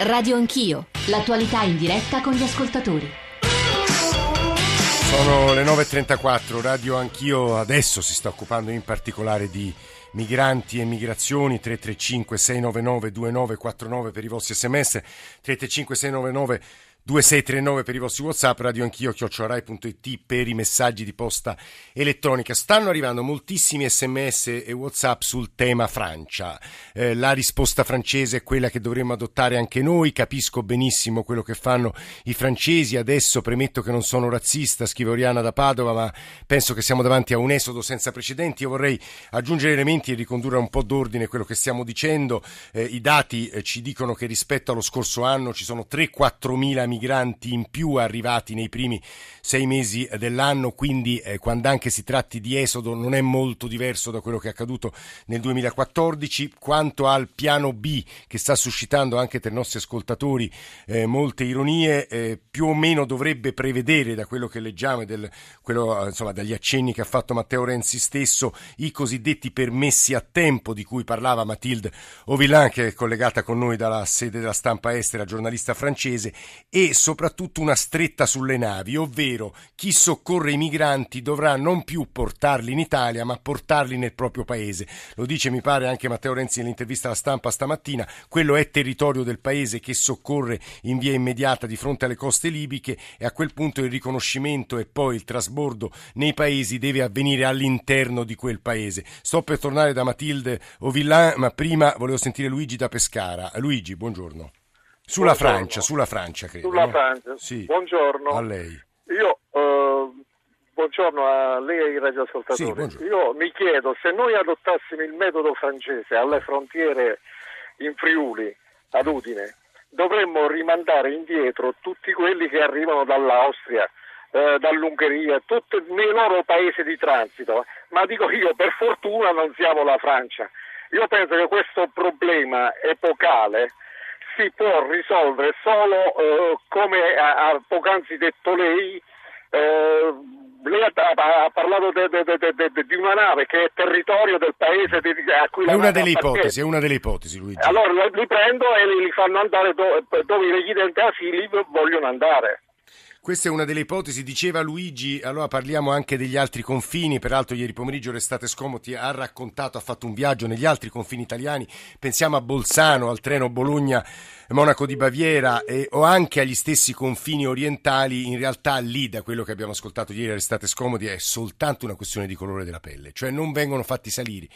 Radio Anch'io, l'attualità in diretta con gli ascoltatori. Sono le 9.34, Radio Anch'io adesso si sta occupando in particolare di migranti e migrazioni 335 699 2949 per i vostri sms 335 699 2639 per i vostri whatsapp, radio anch'io, chiocciorai.it per i messaggi di posta elettronica. Stanno arrivando moltissimi sms e whatsapp sul tema Francia. Eh, la risposta francese è quella che dovremmo adottare anche noi, capisco benissimo quello che fanno i francesi, adesso premetto che non sono razzista, scrive Oriana da Padova, ma penso che siamo davanti a un esodo senza precedenti. Io vorrei aggiungere elementi e ricondurre un po' d'ordine quello che stiamo dicendo. Eh, I dati eh, ci dicono che rispetto allo scorso anno ci sono 3-4 mila migranti in più arrivati nei primi sei mesi dell'anno, quindi eh, quando anche si tratti di esodo non è molto diverso da quello che è accaduto nel 2014. Quanto al piano B che sta suscitando anche tra i nostri ascoltatori eh, molte ironie, eh, più o meno dovrebbe prevedere da quello che leggiamo e del, quello, insomma, dagli accenni che ha fatto Matteo Renzi stesso i cosiddetti permessi a tempo di cui parlava Mathilde Ovillain che è collegata con noi dalla sede della stampa estera, giornalista francese, e soprattutto una stretta sulle navi, ovvero chi soccorre i migranti dovrà non più portarli in Italia ma portarli nel proprio paese. Lo dice mi pare anche Matteo Renzi nell'intervista alla stampa stamattina, quello è territorio del paese che soccorre in via immediata di fronte alle coste libiche e a quel punto il riconoscimento e poi il trasbordo nei paesi deve avvenire all'interno di quel paese. Sto per tornare da Matilde Ovillan, ma prima volevo sentire Luigi da Pescara. Luigi, buongiorno. Sulla Buongiorno. Francia, sulla Francia credo. Sulla no? Francia. Sì. Buongiorno. A lei. Io, eh, buongiorno a lei e ai radioascoltatori. Sì. Io mi chiedo se noi adottassimo il metodo francese alle frontiere in Friuli, ad Udine, dovremmo rimandare indietro tutti quelli che arrivano dall'Austria, eh, dall'Ungheria, tutti nei loro paesi di transito. Ma dico io, per fortuna non siamo la Francia. Io penso che questo problema epocale si può risolvere solo eh, come ha, ha poc'anzi detto lei. eh, lei ha, ha- parlato de- de- de- di una nave che è territorio del paese di- a cui È la una delle ipotesi, è una delle ipotesi, Luigi. Allora li- li prendo e li li fanno andare do- dove i richiedenti asili vogliono andare. Questa è una delle ipotesi, diceva Luigi, allora parliamo anche degli altri confini, peraltro ieri pomeriggio Restate Scomoti ha raccontato, ha fatto un viaggio negli altri confini italiani, pensiamo a Bolzano, al treno Bologna, Monaco di Baviera e, o anche agli stessi confini orientali, in realtà lì da quello che abbiamo ascoltato ieri a Restate Scomodi è soltanto una questione di colore della pelle, cioè non vengono fatti salire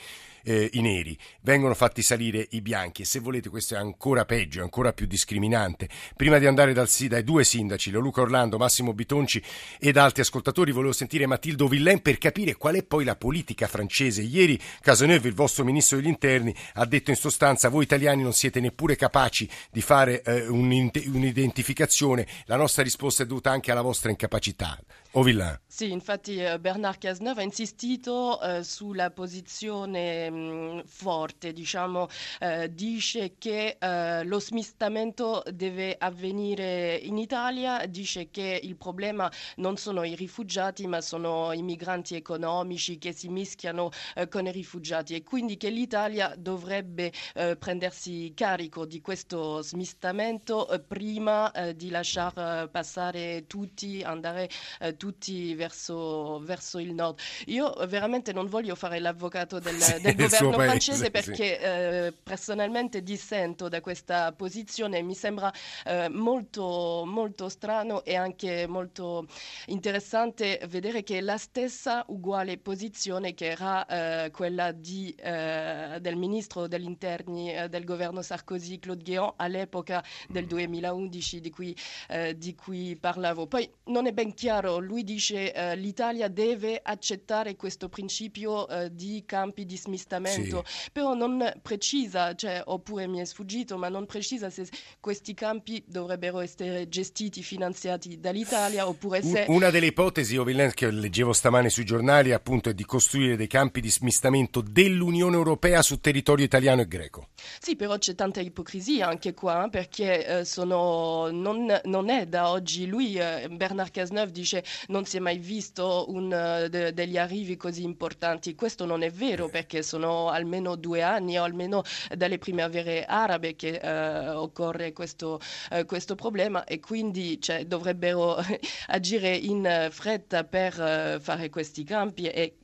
eh, i neri, vengono fatti salire i bianchi e se volete questo è ancora peggio, ancora più discriminante. Prima di andare dal, dai due sindaci, Luca Orlando, Massimo Bitonci ed altri ascoltatori, volevo sentire Matilde Villain per capire qual è poi la politica francese. Ieri Cazeneuve, il vostro ministro degli interni, ha detto in sostanza voi italiani non siete neppure capaci di fare eh, un'identificazione, la nostra risposta è dovuta anche alla vostra incapacità. O Villain. Sì, infatti eh, Bernard Cazeneuve ha insistito eh, sulla posizione mh, forte, diciamo, eh, dice che eh, lo smistamento deve avvenire in Italia, dice che il problema non sono i rifugiati ma sono i migranti economici che si mischiano eh, con i rifugiati e quindi che l'Italia dovrebbe eh, prendersi carico di questo smistamento prima di lasciar eh, passare tutti, andare eh, tutti verso, verso il nord. Io veramente non voglio fare l'avvocato del, Sì, del governo paese, francese sì. perché eh, personalmente dissento da questa posizione, mi sembra eh, molto, molto strano e anche molto interessante vedere che è la stessa uguale posizione che era eh, quella di, eh, del ministro degli interni eh, del governo Sarkozy, Claude Guéant, all'epoca del 2011 di cui, eh, di cui parlavo. Poi non è ben chiaro, lui dice eh, l'Italia deve accettare questo principio eh, di campi di smistamento, però non precisa, cioè, oppure mi è sfuggito, ma non precisa se questi campi dovrebbero essere gestiti, finanziati dall'Italia oppure se... Una delle ipotesi, Ovillen, che leggevo stamane sui giornali, appunto, è di costruire dei campi di smistamento dell'Unione Europea su territorio italiano e greco. Sì, però c'è tanta ipocrisia anche qua, perché eh, sono, non, non è da oggi, lui, eh, Bernard Cazeneuve, dice non si è mai visto un, eh, de- degli arrivi così importanti. Questo non è vero, perché sono sono almeno due anni o almeno dalle primavere arabe che eh, occorre questo, eh, questo, problema e quindi cioè, dovrebbero agire in fretta per eh, fare questi campi e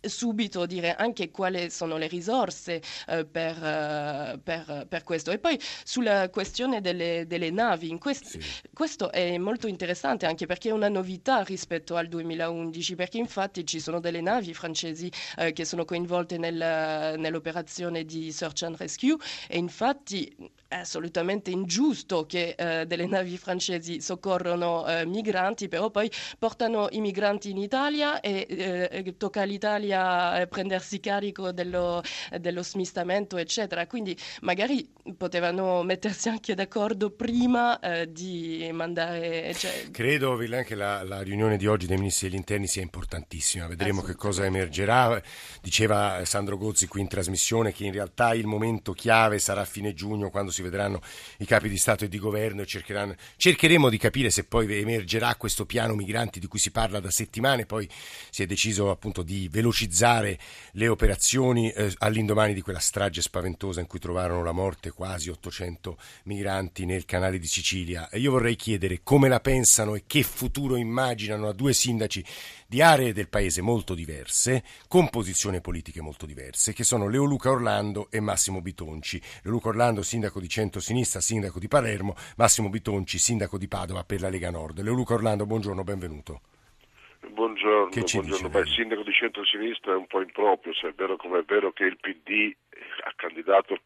subito dire anche quali sono le risorse eh, per, uh, per, per, questo. E poi sulla questione delle, delle navi, quest- sì. questo è molto interessante anche perché è una novità rispetto al 2011, perché infatti ci sono delle navi francesi uh, che sono coinvolte nel, nell'operazione di Search and Rescue e infatti è assolutamente ingiusto che uh, delle navi francesi soccorrono migranti, però poi portano i migranti in Italia e tocca all'Italia voglia prendersi carico dello, dello smistamento, eccetera. Quindi magari potevano mettersi anche d'accordo prima eh, di mandare. Cioè... Credo che la, la, riunione di oggi dei ministri degli interni sia importantissima. Vedremo che cosa emergerà. Diceva Sandro Gozzi qui in trasmissione che in realtà il momento chiave sarà a fine giugno quando si vedranno i capi di Stato e di governo e cercheremo di capire se poi emergerà questo piano migranti di cui si parla da settimane. Poi si è deciso appunto di velocizzare le operazioni eh, all'indomani di quella strage spaventosa in cui trovarono la morte quasi 800 migranti nel canale di Sicilia. E io vorrei chiedere come la pensano e che futuro immaginano a due sindaci di aree del paese molto diverse, con posizioni politiche molto diverse, che sono Leoluca Orlando e Massimo Bitonci. Leoluca Orlando, sindaco di centro-sinistra, sindaco di Palermo, Massimo Bitonci, sindaco di Padova per la Lega Nord. Leoluca Orlando, buongiorno, benvenuto. Buongiorno, buongiorno. Beh, il sindaco di centro-sinistra è un po' improprio, se è vero come è vero che il PD ha candidato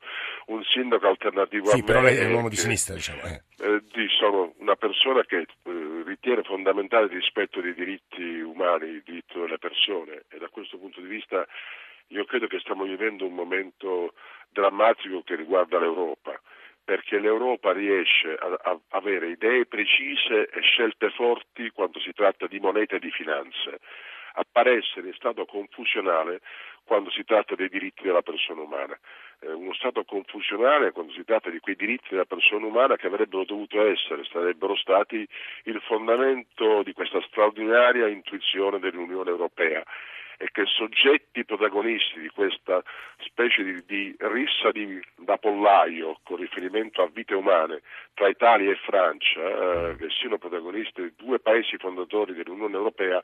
un sindaco alternativo sì, a me. però lei è un uomo di sinistra, diciamo. Eh. Eh, sono una persona che eh, ritiene fondamentale il rispetto dei diritti umani, il diritto delle persone e da questo punto di vista io credo che stiamo vivendo un momento drammatico che riguarda l'Europa perché l'Europa riesce a, avere idee precise e scelte forti quando si tratta di moneta e di finanze, appare essere in stato confusionale quando si tratta dei diritti della persona umana. Eh, uno stato confusionale quando si tratta di quei diritti della persona umana che avrebbero dovuto essere, sarebbero stati il fondamento di questa straordinaria intuizione dell'Unione Europea e che soggetti protagonisti di questa specie di, di rissa di, da pollaio con riferimento a vite umane tra Italia e Francia, eh, che siano protagonisti di due paesi fondatori dell'Unione Europea,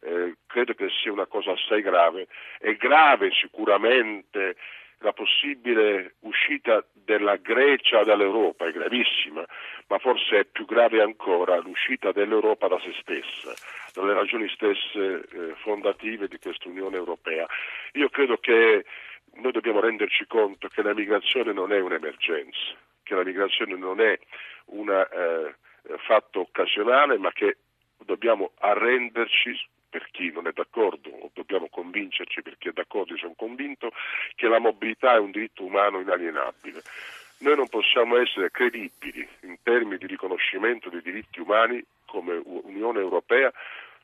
eh, credo che sia una cosa assai grave. È grave sicuramente la possibile uscita della Grecia dall'Europa, è gravissima, ma forse è più grave ancora l'uscita dell'Europa da se stessa, dalle ragioni stesse eh, fondative di questa Unione Europea. Io credo che noi dobbiamo renderci conto che la migrazione non è un'emergenza, che la migrazione non è un eh, fatto occasionale, ma che dobbiamo arrenderci per chi non è d'accordo, o dobbiamo convincerci per chi è d'accordo, io sono convinto, che la mobilità è un diritto umano inalienabile. Noi non possiamo essere credibili in termini di riconoscimento dei diritti umani come Unione Europea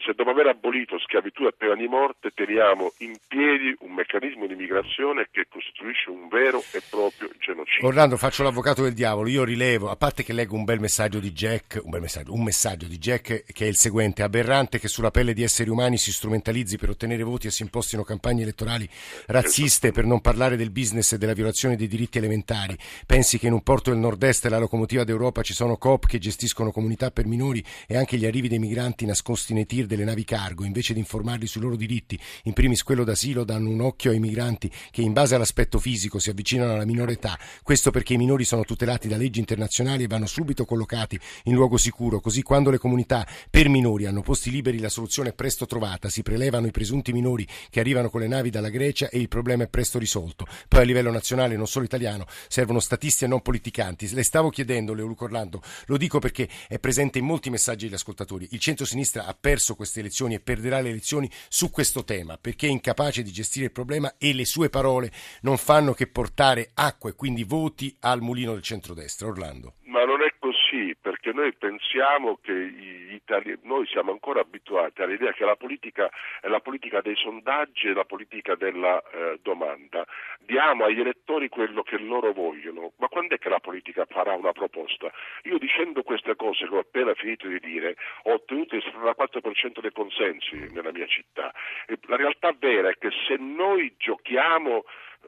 se dopo aver abolito schiavitù e pena di morte teniamo in piedi un meccanismo di migrazione che costituisce un vero e proprio genocidio. Orlando, faccio l'avvocato del diavolo, io rilevo, a parte che leggo un bel messaggio di Jack, un bel messaggio, un messaggio di Jack che è il seguente, aberrante che sulla pelle di esseri umani si strumentalizzi per ottenere voti e si impostino campagne elettorali razziste per non parlare del business e della violazione dei diritti elementari. Pensi che in un porto del nord-est, la locomotiva d'Europa, ci sono coop che gestiscono comunità per minori e anche gli arrivi dei migranti nascosti nei tir delle navi cargo, invece di informarli sui loro diritti, in primis quello d'asilo, danno un occhio ai migranti che in base all'aspetto fisico si avvicinano alla minore età. Questo perché i minori sono tutelati da leggi internazionali e vanno subito collocati in luogo sicuro, così quando le comunità per minori hanno posti liberi la soluzione è presto trovata, si prelevano i presunti minori che arrivano con le navi dalla Grecia e il problema è presto risolto. Poi a livello nazionale, non solo italiano, servono statisti e non politicanti. Le stavo chiedendo, Leoluco Orlando, lo dico perché è presente in molti messaggi degli ascoltatori. Il centro-sinistra ha perso queste elezioni e perderà le elezioni su questo tema perché è incapace di gestire il problema e le sue parole non fanno che portare acqua e quindi voti al mulino del centrodestra. Orlando. Ma non è così, perché noi pensiamo che italiani, noi siamo ancora abituati all'idea che la politica è la politica dei sondaggi e la politica della eh, domanda. Diamo agli elettori quello che loro vogliono, ma quando è che la politica farà una proposta? Io dicendo queste cose che ho appena finito di dire, ho ottenuto il 74% dei consensi nella mia città. E la realtà vera è che se noi giochiamo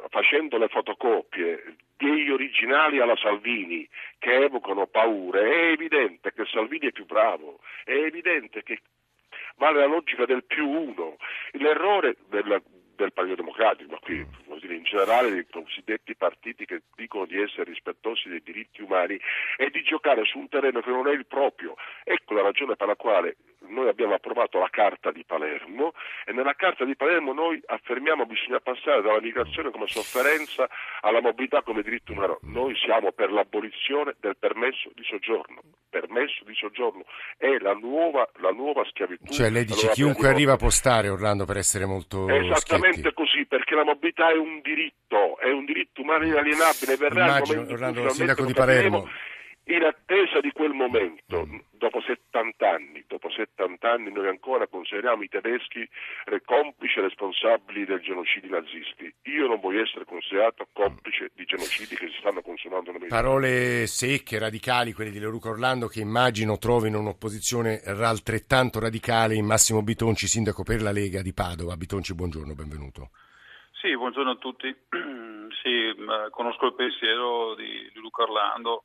facendo le fotocopie degli originali alla Salvini che evocano paure, è evidente che Salvini è più bravo, è evidente che vale la logica del più uno. L'errore della, del Partito Democratico, ma qui dire, in generale dei cosiddetti partiti che dicono di essere rispettosi dei diritti umani, è di giocare su un terreno che non è il proprio. Ecco la ragione per la quale noi abbiamo approvato la Carta di Palermo e nella Carta di Palermo noi affermiamo che bisogna passare dalla migrazione come sofferenza alla mobilità come diritto umano. Noi siamo per l'abolizione del permesso di soggiorno. Permesso di soggiorno è la nuova, la nuova schiavitù. Cioè lei dice chiunque arriva può stare, Orlando, per essere molto Esattamente schietti. così, perché la mobilità è un diritto, è un diritto umano inalienabile. Verrà Immagino, Orlando, sindaco di Palermo in attesa di quel momento, dopo 70 anni, dopo 70 anni noi ancora consideriamo i tedeschi complici e responsabili del genocidio nazisti. Io non voglio essere considerato complice di genocidi che si stanno consumando nel Mediterraneo. Parole secche, radicali, quelle di Leruco Orlando, che immagino trovino un'opposizione altrettanto radicale in Massimo Bitonci, sindaco per la Lega di Padova. Bitonci, buongiorno, benvenuto. Sì, buongiorno a tutti. sì, conosco il pensiero di Luca Orlando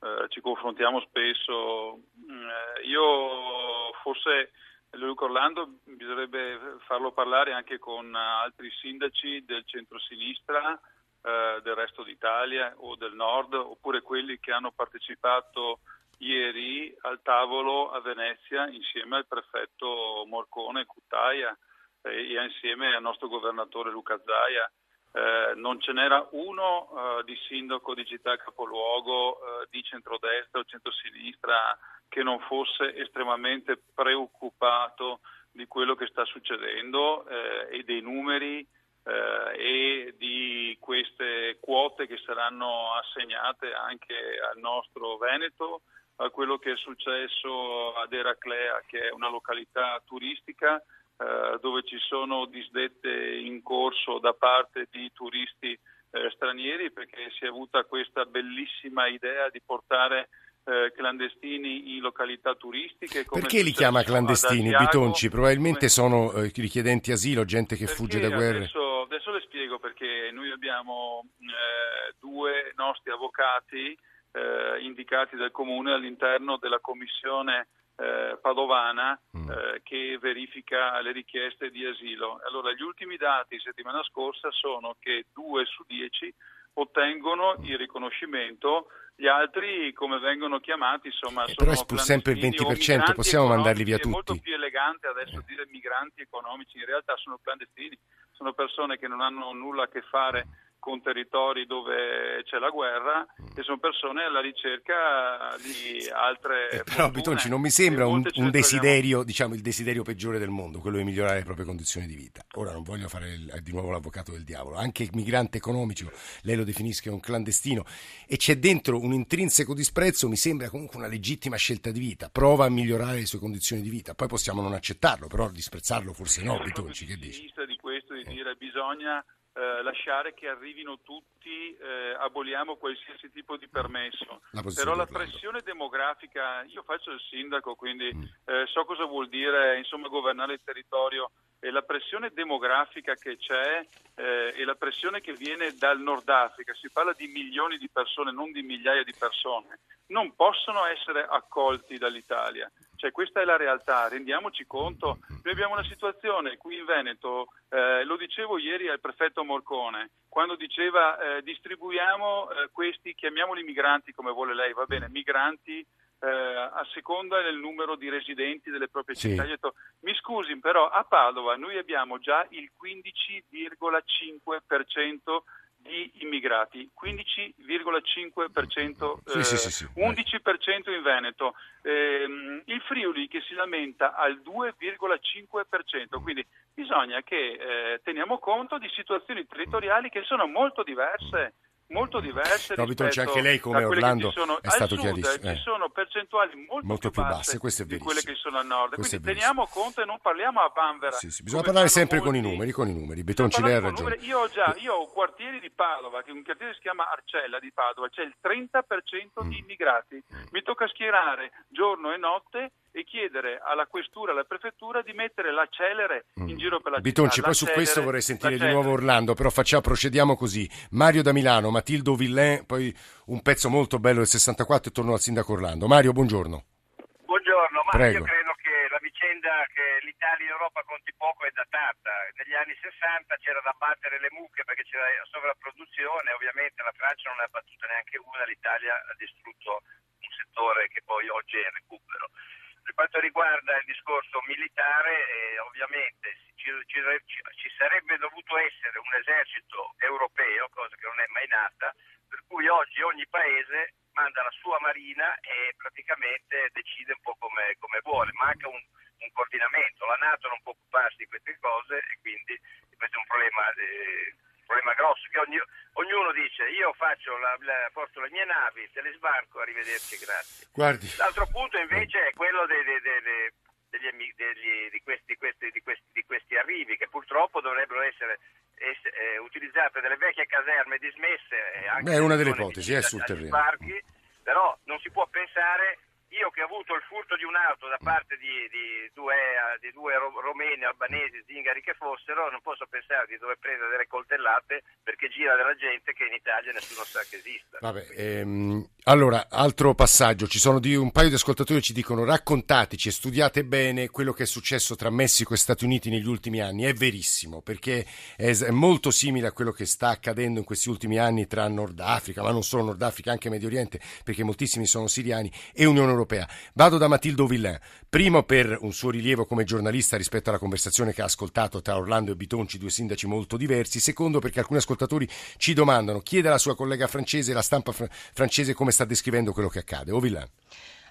eh, ci confrontiamo spesso. Eh, io forse Luca Orlando bisognerebbe farlo parlare anche con altri sindaci del centro-sinistra, eh, del resto d'Italia o del nord, oppure quelli che hanno partecipato ieri al tavolo a Venezia insieme al prefetto Morcone Cuttaia e insieme al nostro governatore Luca Zaia. Eh, non ce n'era uno eh, di sindaco di città capoluogo eh, di centrodestra o centrosinistra che non fosse estremamente preoccupato di quello che sta succedendo eh, e dei numeri eh, e di queste quote che saranno assegnate anche al nostro Veneto, a quello che è successo ad Eraclea, che è una località turistica eh, dove ci sono disdette in corso da parte di turisti eh, stranieri perché si è avuta questa bellissima idea di portare eh, clandestini in località turistiche. Perché li chiama clandestini, Bitonci? Probabilmente come... sono eh, richiedenti asilo, gente che perché fugge da guerre. Adesso, adesso, le spiego perché noi abbiamo eh, due nostri avvocati eh, indicati dal Comune all'interno della commissione eh, padovana mm. eh, che verifica le richieste di asilo. Allora, gli ultimi dati settimana scorsa sono che 2 su 10 ottengono il riconoscimento, gli altri come vengono chiamati insomma eh, sono però è sempre il 20%, possiamo mandarli via tutti. È molto più elegante adesso eh. dire migranti economici, in realtà sono clandestini, sono persone che non hanno nulla a che fare con territori dove c'è la guerra e sono persone alla ricerca di altre eh, però Bitonci non mi sembra un, un desiderio diciamo il desiderio peggiore del mondo quello di migliorare le proprie condizioni di vita. Ora non voglio fare il, di nuovo l'avvocato del diavolo. Anche il migrante economico lei lo definisce un clandestino e c'è dentro un intrinseco disprezzo mi sembra comunque una legittima scelta di vita. Prova a migliorare le sue condizioni di vita. Poi possiamo non accettarlo però disprezzarlo forse no Bitonci che dici? di questo di dire bisogna eh, lasciare che arrivino tutti, eh, aboliamo qualsiasi tipo di permesso. La Però la pressione demografica, io faccio il sindaco, quindi mm. eh, so cosa vuol dire insomma, governare il territorio e la pressione demografica che c'è eh, e la pressione che viene dal Nord Africa, si parla di milioni di persone, non di migliaia di persone, non possono essere accolti dall'Italia. Cioè, questa è la realtà, rendiamoci conto. Noi abbiamo una situazione qui in Veneto, eh, lo dicevo ieri al prefetto Morcone, quando diceva eh, distribuiamo eh, questi, chiamiamoli migranti come vuole lei, va bene, migranti eh, a seconda del numero di residenti delle proprie sì. città. Detto, mi scusi, però a Padova noi abbiamo già il 15,5% di immigrati, 15,5%, eh, sì, sì, sì, 11% in Veneto, eh, il Friuli che si lamenta al 2,5%, quindi bisogna che eh, teniamo conto di situazioni territoriali che sono molto diverse molto diverse no, rispetto anche lei come Orlando è stato chiarissimo eh. ci sono percentuali molto, molto più basse, basse di quelle che sono al nord. Questo quindi teniamo conto e non parliamo a vanvera sì, sì, bisogna parlare sempre molti... con i numeri con i numeri. Betonci lei ha ragione. io ho già io ho quartieri di Padova che un quartiere si chiama Arcella di Padova c'è il 30% mm. di immigrati. Mi tocca schierare giorno e notte e chiedere alla questura, alla prefettura di mettere la celere in mm. giro per la Bitonci, città. poi su questo vorrei sentire di nuovo Orlando, però facciamo, procediamo così. Mario da Milano, Matildo Villain, poi un pezzo molto bello del 64 e torno al sindaco Orlando. Mario, buongiorno. Buongiorno, ma Prego. io credo che la vicenda che l'Italia in Europa conti poco è datata. Negli anni 60 c'era da battere le mucche perché c'era sovrapproduzione, ovviamente la Francia non ne ha battuta neanche una, l'Italia ha distrutto un settore che poi oggi è in recupero. Per quanto riguarda il discorso militare, eh, ovviamente ci, ci, ci, sarebbe dovuto essere un esercito europeo, cosa che non è mai nata, per cui oggi ogni paese manda la sua marina e praticamente decide un po' come, come vuole. Manca un, un, coordinamento, la Nato non può occuparsi di queste cose e quindi questo è un problema. Eh, problema grosso che ogni, ognuno dice io faccio la, la, porto le mie navi, te le sbarco, arrivederci, grazie. Guardi. L'altro punto invece è quello dei, dei, dei, degli, degli, di, questi, questi, di, questi, di, questi, arrivi che purtroppo dovrebbero essere, essere eh, utilizzate delle vecchie caserme dismesse. Beh, è una delle ipotesi, è sul terreno. Sbarchi, però non si può pensare io che ho avuto il furto di un'auto da parte di, di, due, di due, romeni, albanesi, zingari che fossero, non posso pensare di dover prendere delle coltellate perché gira della gente che in Italia nessuno sa che esista. Vabbè, ehm, allora, altro passaggio, ci sono di, un paio di ascoltatori che ci dicono raccontateci e studiate bene quello che è successo tra Messico e Stati Uniti negli ultimi anni, è verissimo, perché è, molto simile a quello che sta accadendo in questi ultimi anni tra Nord Africa, ma non solo Nord Africa, anche Medio Oriente, perché moltissimi sono siriani, e Unione Europea. Vado da Matildo Villain, primo per un suo rilievo come giornalista rispetto alla conversazione che ha ascoltato tra Orlando e Bitonci, due sindaci molto diversi, secondo perché alcuni ascoltatori ci domandano, chiede alla sua collega francese, la stampa fr- francese, come sta descrivendo quello che accade. O Villain.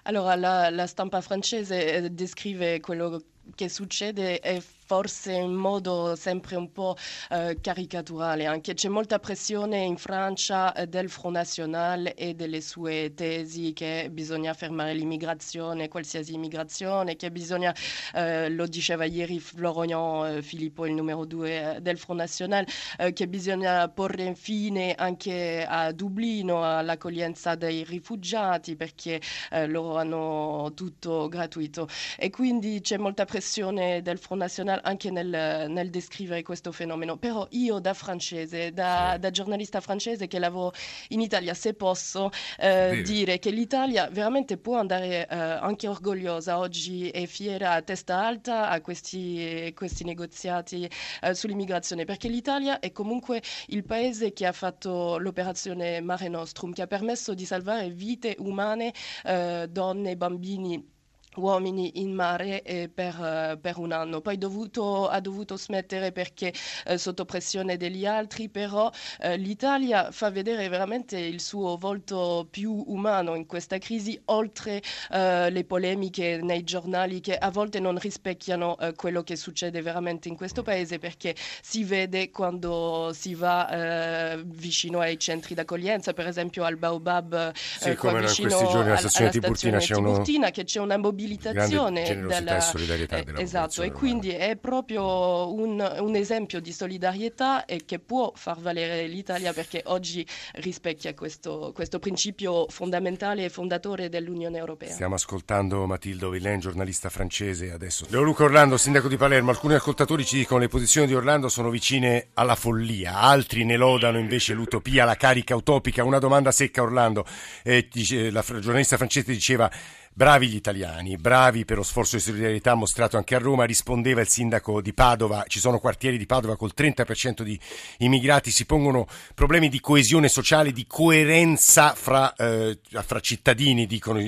Allora, la, la stampa francese eh, descrive quello che succede e forse in modo sempre un po' eh, caricaturale anche. C'è molta pressione in Francia eh, del Front National e delle sue tesi che bisogna fermare l'immigrazione, qualsiasi immigrazione, che bisogna, eh, lo diceva ieri Florian eh, Filippo, il numero due eh, del Front National, eh, che bisogna porre fine anche a Dublino all'accoglienza dei rifugiati perché loro hanno tutto gratuito. E quindi c'è molta pressione del Front National anche nel, nel, descrivere questo fenomeno, però io da francese, da, da giornalista francese che lavoro in Italia, se posso eh, dire che l'Italia veramente può andare eh, anche orgogliosa oggi e fiera a testa alta a questi, questi negoziati eh, sull'immigrazione, perché l'Italia è comunque il paese che ha fatto l'operazione Mare Nostrum, che ha permesso di salvare vite umane, eh, donne, bambini uomini in mare eh, per, uh, per, un anno. Poi dovuto, ha dovuto smettere perché uh, sotto pressione degli altri, però uh, l'Italia fa vedere veramente il suo volto più umano in questa crisi, oltre le polemiche nei giornali che a volte non rispecchiano quello che succede veramente in questo paese, perché si vede quando si va vicino ai centri d'accoglienza, per esempio al Baobab, sì, vicino in questi giorni alla stazione, alla stazione Tiburtina, c'è uno... che c'è una mobilità mobilitazione della e solidarietà eh, della esatto e quindi è proprio un, un, esempio di solidarietà e che può far valere l'Italia perché oggi rispecchia questo, questo principio fondamentale e fondatore dell'Unione Europea. Stiamo ascoltando Matildo Villain, giornalista francese adesso. Leo Luca Orlando, sindaco di Palermo. Alcuni ascoltatori ci dicono che le posizioni di Orlando sono vicine alla follia, altri ne lodano invece l'utopia, la carica utopica. Una domanda secca Orlando, eh, dice, la giornalista francese diceva Bravi gli italiani, bravi per lo sforzo di solidarietà mostrato anche a Roma, rispondeva il sindaco di Padova, ci sono quartieri di Padova col 30% di immigrati, si pongono problemi di coesione sociale, di coerenza fra, eh, fra cittadini, dicono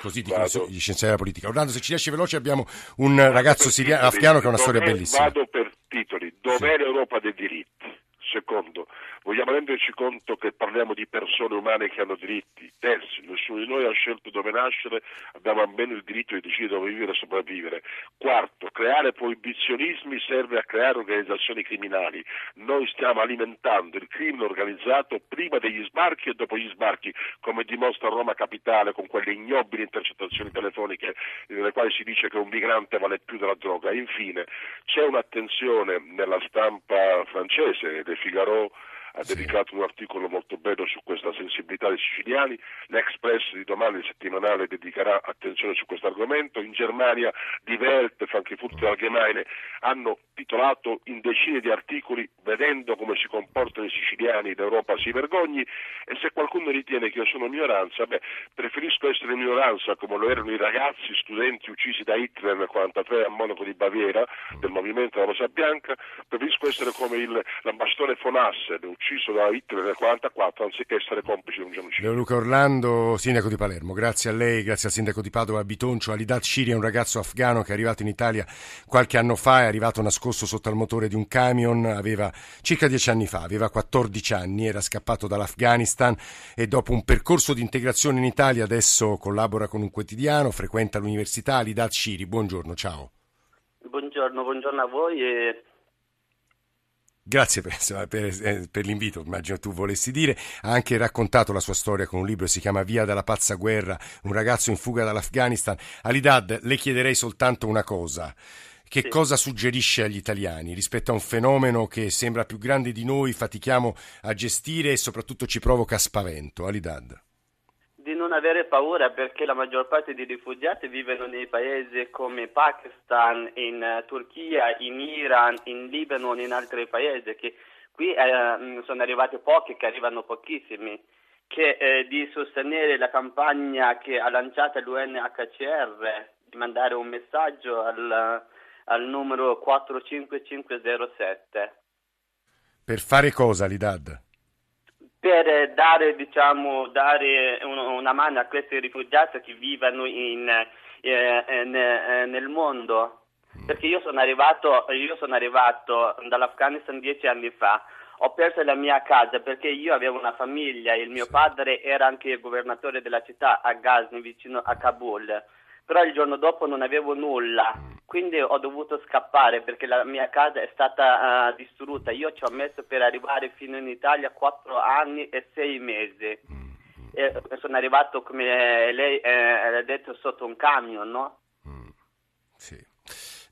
così dicono gli scienziati della politica. Orlando, se ci riesce veloce abbiamo un ragazzo siriano, afghano che ha una storia bellissima. Vado per titoli, dov'è sì. l'Europa dei diritti? Secondo, vogliamo renderci conto che parliamo di persone umane che hanno diritti. Terzi, nessuno di noi ha scelto dove nascere, abbiamo almeno il diritto di decidere dove vivere e sopravvivere. Quarto, creare proibizionismi serve a creare organizzazioni criminali. Noi stiamo alimentando il crimine organizzato prima degli sbarchi e dopo gli sbarchi, come dimostra Roma Capitale con quelle ignobili intercettazioni telefoniche nelle quali si dice che un migrante vale più della droga. Infine, c'è un'attenzione nella stampa francese, del Figaro, ha dedicato un articolo molto bello su questa sensibilità dei siciliani, l'Express di domani, il settimanale, dedicherà attenzione su questo argomento, in Germania Die Welt, Frankfurter Allgemeine hanno titolato in decine di articoli vedendo come si comportano i siciliani l'Europa si vergogni. E se qualcuno ritiene che io sono minoranza, beh, preferisco essere minoranza come lo erano i ragazzi studenti uccisi da Hitler nel 1943 a Monaco di Baviera del movimento della Rosa Bianca, preferisco essere come il, l'ambasciatore von Hassen ucciso da Hitler nel 1944 anziché essere complice di un genocidio. Leo Luca Orlando, sindaco di Palermo, grazie a lei, grazie al sindaco di Padova Bitoncio, Alidat Shiri è un ragazzo afgano che è arrivato in Italia qualche anno fa, è arrivato nascosto sotto al motore di un camion, aveva circa dieci anni fa, aveva 14 anni, era scappato dall'Afghanistan e dopo un percorso di integrazione in Italia adesso collabora con un quotidiano, frequenta l'università. Alidat Shiri, buongiorno, ciao. Buongiorno, buongiorno a voi e Grazie per, per, eh, per, l'invito, immagino tu volessi dire. Ha anche raccontato la sua storia con un libro che si chiama Via dalla pazza guerra, un ragazzo in fuga dall'Afghanistan. Alidad, le chiederei soltanto una cosa. Che sì. cosa suggerisce agli italiani rispetto a un fenomeno che sembra più grande di noi, fatichiamo a gestire e soprattutto ci provoca spavento? Alidad non avere paura perché la maggior parte dei rifugiati vivono nei paesi come Pakistan, in uh, Turchia, in Iran, in Libano, in altri paesi che qui eh, sono arrivati pochi, che arrivano pochissimi, che eh, di sostenere la campagna che ha lanciato l'UNHCR, di mandare un messaggio al, al numero 45507. Per fare cosa, Lidad? Per dare, diciamo, dare una mano a questi rifugiati che vivono in, eh, in, eh, nel mondo. Perché io sono, arrivato, io sono arrivato dall'Afghanistan dieci anni fa, ho perso la mia casa perché io avevo una famiglia, il mio padre era anche governatore della città a Ghazni, vicino a Kabul. Però il giorno dopo non avevo nulla, quindi ho dovuto scappare perché la mia casa è stata uh, distrutta. Io ci ho messo per arrivare fino in Italia quattro anni e sei mesi. E sono arrivato, come lei eh, ha detto, sotto un camion, no? Sì.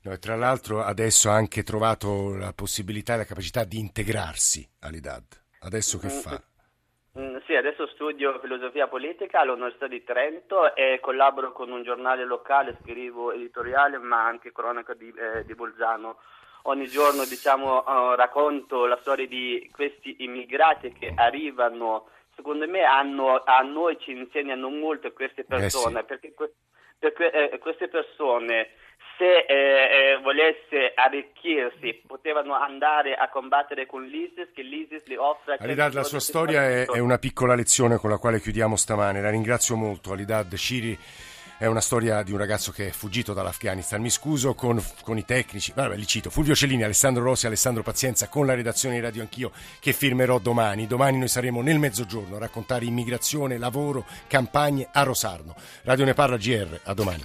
No, tra l'altro adesso ha anche trovato la possibilità e la capacità di integrarsi all'IDAD. Adesso che mm, fa? Adesso studio filosofia politica all'Università di Trento e collaboro con un giornale locale, scrivo editoriale ma anche cronaca di, eh, di Bolzano. Ogni giorno diciamo, uh, racconto la storia di questi immigrati che arrivano, secondo me hanno, a noi ci insegnano molto queste persone, eh sì. perché, perché eh, queste persone se eh, eh, volesse arricchirsi potevano andare a combattere con l'ISIS che l'ISIS li offre Alidad la sua storia è, è, una piccola lezione con la quale chiudiamo stamane la ringrazio molto Alidad Shiri è una storia di un ragazzo che è fuggito dall'Afghanistan. Mi scuso con, con i tecnici, vabbè, li cito, Fulvio Cellini, Alessandro Rossi, Alessandro Pazienza con la redazione di Radio Anch'io che firmerò domani. Domani noi saremo nel mezzogiorno a raccontare immigrazione, lavoro, campagne a Rosarno. Radio Ne Parla GR, a domani.